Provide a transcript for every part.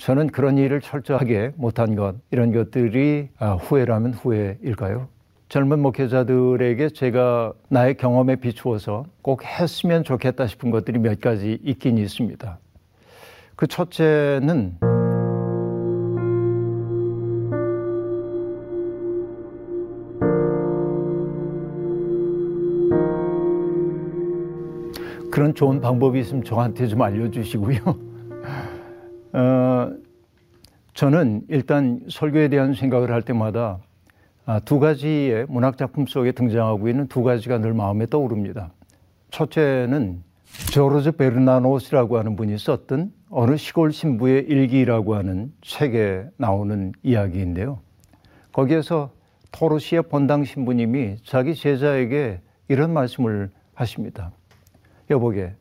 저는 그런 일을 철저하게 못한 것, 이런 것들이 아, 후회라면 후회일까요? 젊은 목회자들에게 제가 나의 경험에 비추어서 꼭 했으면 좋겠다 싶은 것들이 몇 가지 있긴 있습니다. 그 첫째는 그런 좋은 방법이 있으면 저한테 좀 알려주시고요. 어, 저는 일단 설교에 대한 생각을 할 때마다 아, 두 가지의 문학 작품 속에 등장하고 있는 두 가지가 늘 마음에 떠오릅니다. 첫째는 조르즈 베르나노스라고 하는 분이 썼던 어느 시골 신부의 일기라고 하는 책에 나오는 이야기인데요. 거기에서 토르시의 본당 신부님이 자기 제자에게 이런 말씀을 하십니다. 여보게,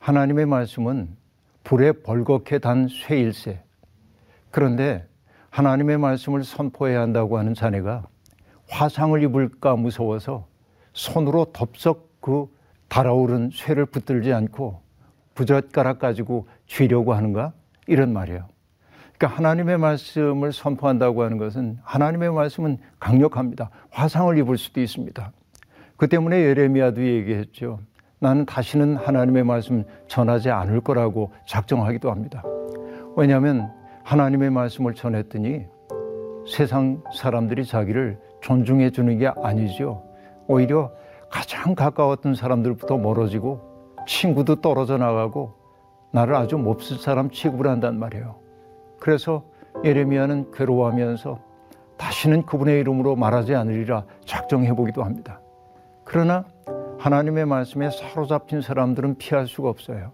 하나님의 말씀은 불에 벌겋게 단 쇠일세. 그런데 하나님의 말씀을 선포해야 한다고 하는 자네가 화상을 입을까 무서워서 손으로 덥석 그 달아오른 쇠를 붙들지 않고 부젓가락 가지고 쥐려고 하는가? 이런 말이에요. 그러니까 하나님의 말씀을 선포한다고 하는 것은 하나님의 말씀은 강력합니다. 화상을 입을 수도 있습니다. 그 때문에 예레미야도 얘기했죠. 나는 다시는 하나님의 말씀 전하지 않을 거라고 작정하기도 합니다. 왜냐하면 하나님의 말씀을 전했더니 세상 사람들이 자기를 존중해 주는 게 아니죠. 오히려 가장 가까웠던 사람들부터 멀어지고 친구도 떨어져 나가고 나를 아주 몹쓸 사람 취급을 한단 말이에요. 그래서 예레미야는 괴로워하면서 다시는 그분의 이름으로 말하지 않으리라 작정해 보기도 합니다. 그러나 하나님의 말씀에 사로잡힌 사람들은 피할 수가 없어요.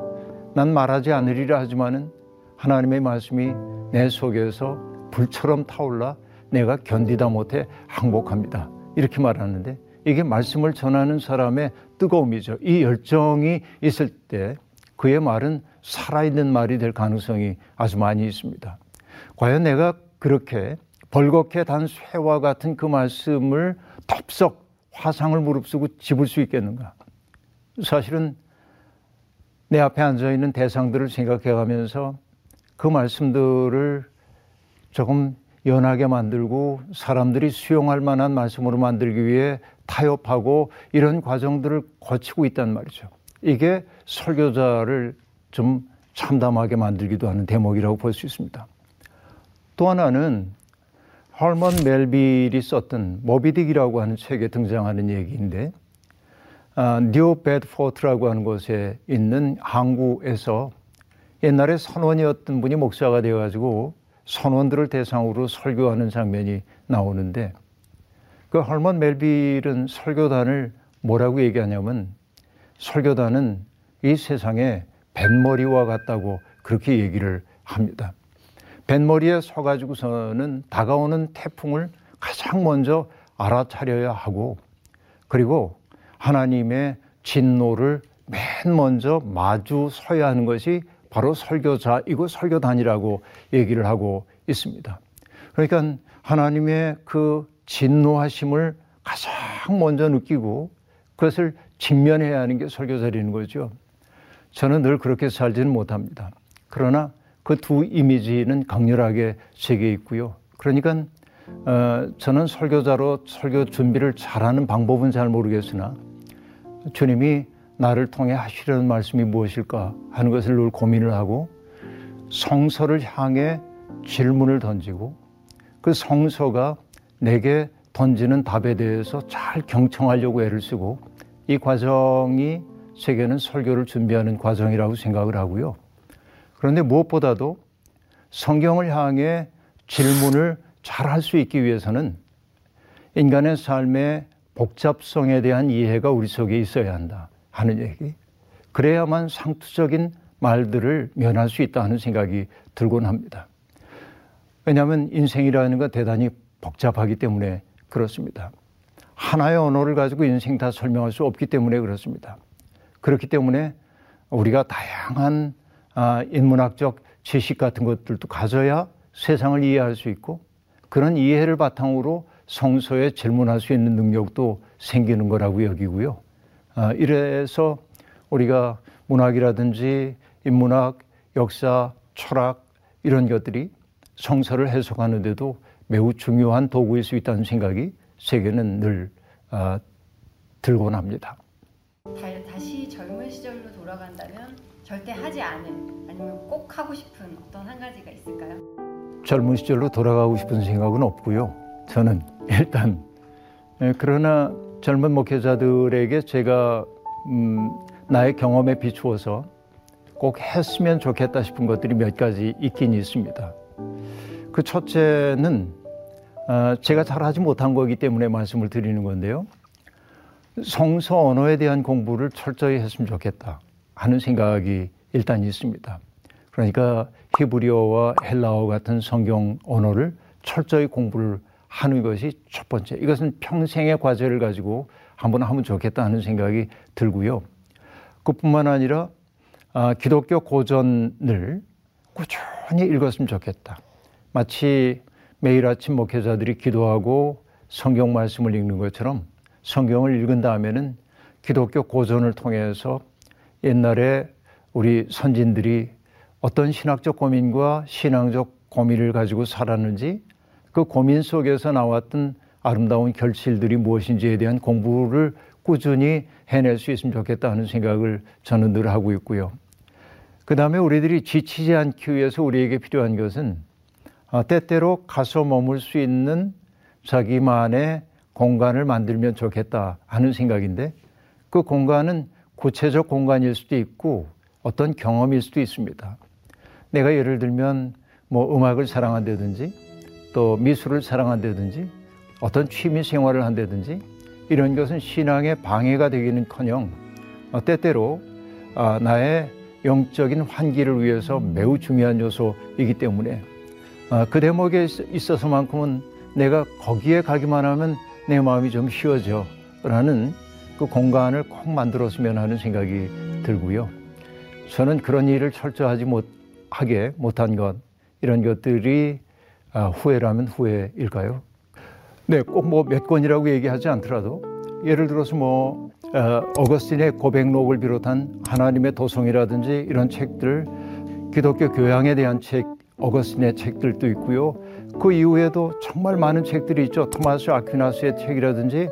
난 말하지 않으리라 하지만은 하나님의 말씀이 내 속에서 불처럼 타올라 내가 견디다 못해 항복합니다. 이렇게 말하는데 이게 말씀을 전하는 사람의 뜨거움이죠. 이 열정이 있을 때 그의 말은 살아있는 말이 될 가능성이 아주 많이 있습니다. 과연 내가 그렇게 벌겋게 단 쇠와 같은 그 말씀을 덥석 화상을 무릅쓰고 집을 수 있겠는가? 사실은 내 앞에 앉아 있는 대상들을 생각해 가면서 그 말씀들을 조금 연하게 만들고 사람들이 수용할 만한 말씀으로 만들기 위해 타협하고 이런 과정들을 거치고 있단 말이죠. 이게 설교자를 좀 참담하게 만들기도 하는 대목이라고 볼 수 있습니다. 또 하나는 헐먼 멜빌이 썼던 모비딕이라고 하는 책에 등장하는 얘기인데 아, 뉴 베드포트라고 하는 곳에 있는 항구에서 옛날에 선원이었던 분이 목사가 되어가지고 선원들을 대상으로 설교하는 장면이 나오는데 그 헐먼 멜빌은 설교단을 뭐라고 얘기하냐면 설교단은 이 세상에 뱃머리와 같다고 그렇게 얘기를 합니다. 뱃머리에 서가지고서는 다가오는 태풍을 가장 먼저 알아차려야 하고 그리고 하나님의 진노를 맨 먼저 마주 서야 하는 것이 바로 설교자이고 설교단이라고 얘기를 하고 있습니다. 그러니까 하나님의 그 진노하심을 가장 먼저 느끼고 그것을 직면해야 하는 게 설교자라는 거죠. 저는 늘 그렇게 살지는 못합니다. 그러나 그 두 이미지는 강렬하게 제게 있고요. 그러니까 어, 저는 설교자로 설교 준비를 잘하는 방법은 잘 모르겠으나 주님이 나를 통해 하시려는 말씀이 무엇일까 하는 것을 늘 고민을 하고 성서를 향해 질문을 던지고 그 성서가 내게 던지는 답에 대해서 잘 경청하려고 애를 쓰고 이 과정이 세계는 설교를 준비하는 과정이라고 생각을 하고요. 그런데 무엇보다도 성경을 향해 질문을 잘 할 수 있기 위해서는 인간의 삶의 복잡성에 대한 이해가 우리 속에 있어야 한다 하는 얘기. 그래야만 상투적인 말들을 면할 수 있다 하는 생각이 들곤 합니다. 왜냐하면 인생이라는 건 대단히 복잡하기 때문에 그렇습니다. 하나의 언어를 가지고 인생 다 설명할 수 없기 때문에 그렇습니다. 그렇기 때문에 우리가 다양한 아, 인문학적 지식 같은 것들도 가져야 세상을 이해할 수 있고 그런 이해를 바탕으로 성서에 질문할 수 있는 능력도 생기는 거라고 여기고요. 아, 이래서 우리가 문학이라든지 인문학, 역사, 철학 이런 것들이 성서를 해석하는데도 매우 중요한 도구일 수 있다는 생각이 세계는 늘 아, 들곤 합니다. 다시 젊은 시절로 돌아간다면 절대 하지 않은 아니면 꼭 하고 싶은 어떤 한 가지가 있을까요? 젊은 시절로 돌아가고 싶은 생각은 없고요. 저는 일단 예, 그러나 젊은 목회자들에게 제가 음, 나의 경험에 비추어서 꼭 했으면 좋겠다 싶은 것들이 몇 가지 있긴 있습니다. 그 첫째는 어, 제가 잘하지 못한 거기 때문에 말씀을 드리는 건데요. 성서 언어에 대한 공부를 철저히 했으면 좋겠다 하는 생각이 일단 있습니다. 그러니까 히브리어와 헬라어 같은 성경 언어를 철저히 공부를 하는 것이 첫 번째. 이것은 평생의 과제를 가지고 한번 하면 좋겠다 하는 생각이 들고요. 그뿐만 아니라 아, 기독교 고전을 꾸준히 읽었으면 좋겠다. 마치 매일 아침 목회자들이 기도하고 성경 말씀을 읽는 것처럼 성경을 읽은 다음에는 기독교 고전을 통해서 옛날에 우리 선진들이 어떤 신학적 고민과 신앙적 고민을 가지고 살았는지 그 고민 속에서 나왔던 아름다운 결실들이 무엇인지에 대한 공부를 꾸준히 해낼 수 있으면 좋겠다 하는 생각을 저는 늘 하고 있고요. 그 다음에 우리들이 지치지 않기 위해서 우리에게 필요한 것은 아, 때때로 가서 머물 수 있는 자기만의 공간을 만들면 좋겠다 하는 생각인데 그 공간은 구체적 공간일 수도 있고 어떤 경험일 수도 있습니다. 내가 예를 들면 뭐 음악을 사랑한다든지 또 미술을 사랑한다든지 어떤 취미 생활을 한다든지 이런 것은 신앙의 방해가 되기는 커녕 어, 때때로 아, 나의 영적인 환기를 위해서 매우 중요한 요소이기 때문에 아, 그 대목에 있어서만큼은 내가 거기에 가기만 하면 내 마음이 좀 쉬워져 라는 그 공간을 꼭 만들었으면 하는 생각이 들고요. 저는 그런 일을 철저하지 못하게 못한 것 이런 것들이 아, 후회라면 후회일까요? 네, 꼭 뭐 몇 권이라고 얘기하지 않더라도 예를 들어서 뭐 어, 어거스틴의 고백록을 비롯한 하나님의 도성이라든지 이런 책들, 기독교 교양에 대한 책, 어거스틴의 책들도 있고요. 그 이후에도 정말 많은 책들이 있죠. 토마스 아퀴나스의 책이라든지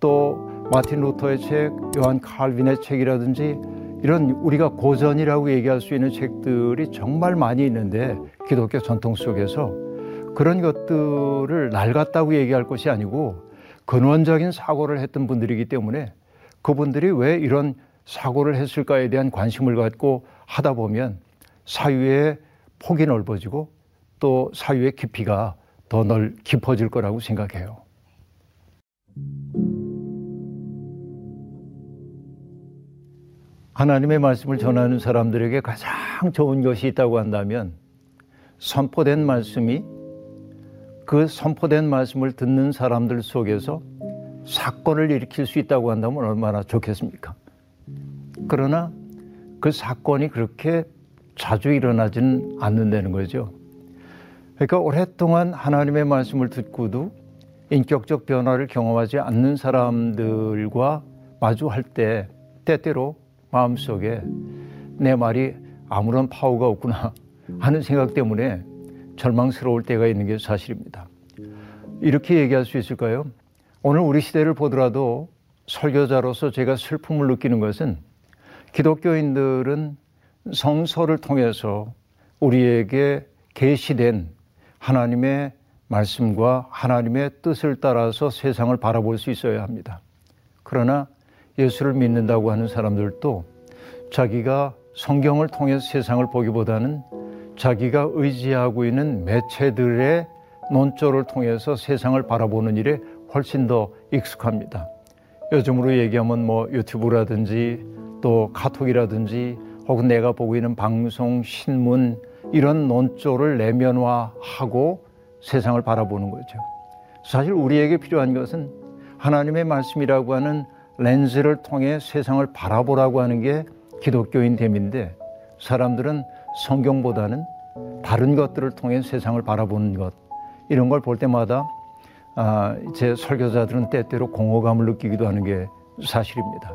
또 마틴 루터의 책, 요한 칼빈의 책이라든지 이런 우리가 고전이라고 얘기할 수 있는 책들이 정말 많이 있는데 기독교 전통 속에서 그런 것들을 낡았다고 얘기할 것이 아니고 근원적인 사고를 했던 분들이기 때문에 그분들이 왜 이런 사고를 했을까에 대한 관심을 갖고 하다 보면 사유의 폭이 넓어지고 또 사유의 깊이가 더 넓, 깊어질 거라고 생각해요. 하나님의 말씀을 전하는 사람들에게 가장 좋은 것이 있다고 한다면 선포된 말씀이 그 선포된 말씀을 듣는 사람들 속에서 사건을 일으킬 수 있다고 한다면 얼마나 좋겠습니까? 그러나 그 사건이 그렇게 자주 일어나지는 않는다는 거죠. 그러니까 오랫동안 하나님의 말씀을 듣고도 인격적 변화를 경험하지 않는 사람들과 마주할 때 때때로 마음속에 내 말이 아무런 파워가 없구나 하는 생각 때문에 절망스러울 때가 있는 게 사실입니다. 이렇게 얘기할 수 있을까요? 오늘 우리 시대를 보더라도 설교자로서 제가 슬픔을 느끼는 것은 기독교인들은 성서를 통해서 우리에게 계시된 하나님의 말씀과 하나님의 뜻을 따라서 세상을 바라볼 수 있어야 합니다. 그러나 예수를 믿는다고 하는 사람들도 자기가 성경을 통해서 세상을 보기보다는 자기가 의지하고 있는 매체들의 논조를 통해서 세상을 바라보는 일에 훨씬 더 익숙합니다. 요즘으로 얘기하면 뭐 유튜브라든지 또 카톡이라든지 혹은 내가 보고 있는 방송, 신문 이런 논조를 내면화하고 세상을 바라보는 거죠. 사실 우리에게 필요한 것은 하나님의 말씀이라고 하는 렌즈를 통해 세상을 바라보라고 하는 게 기독교인 됨인데 사람들은 성경보다는 다른 것들을 통해 세상을 바라보는 것 이런 걸 볼 때마다 아, 제 설교자들은 때때로 공허감을 느끼기도 하는 게 사실입니다.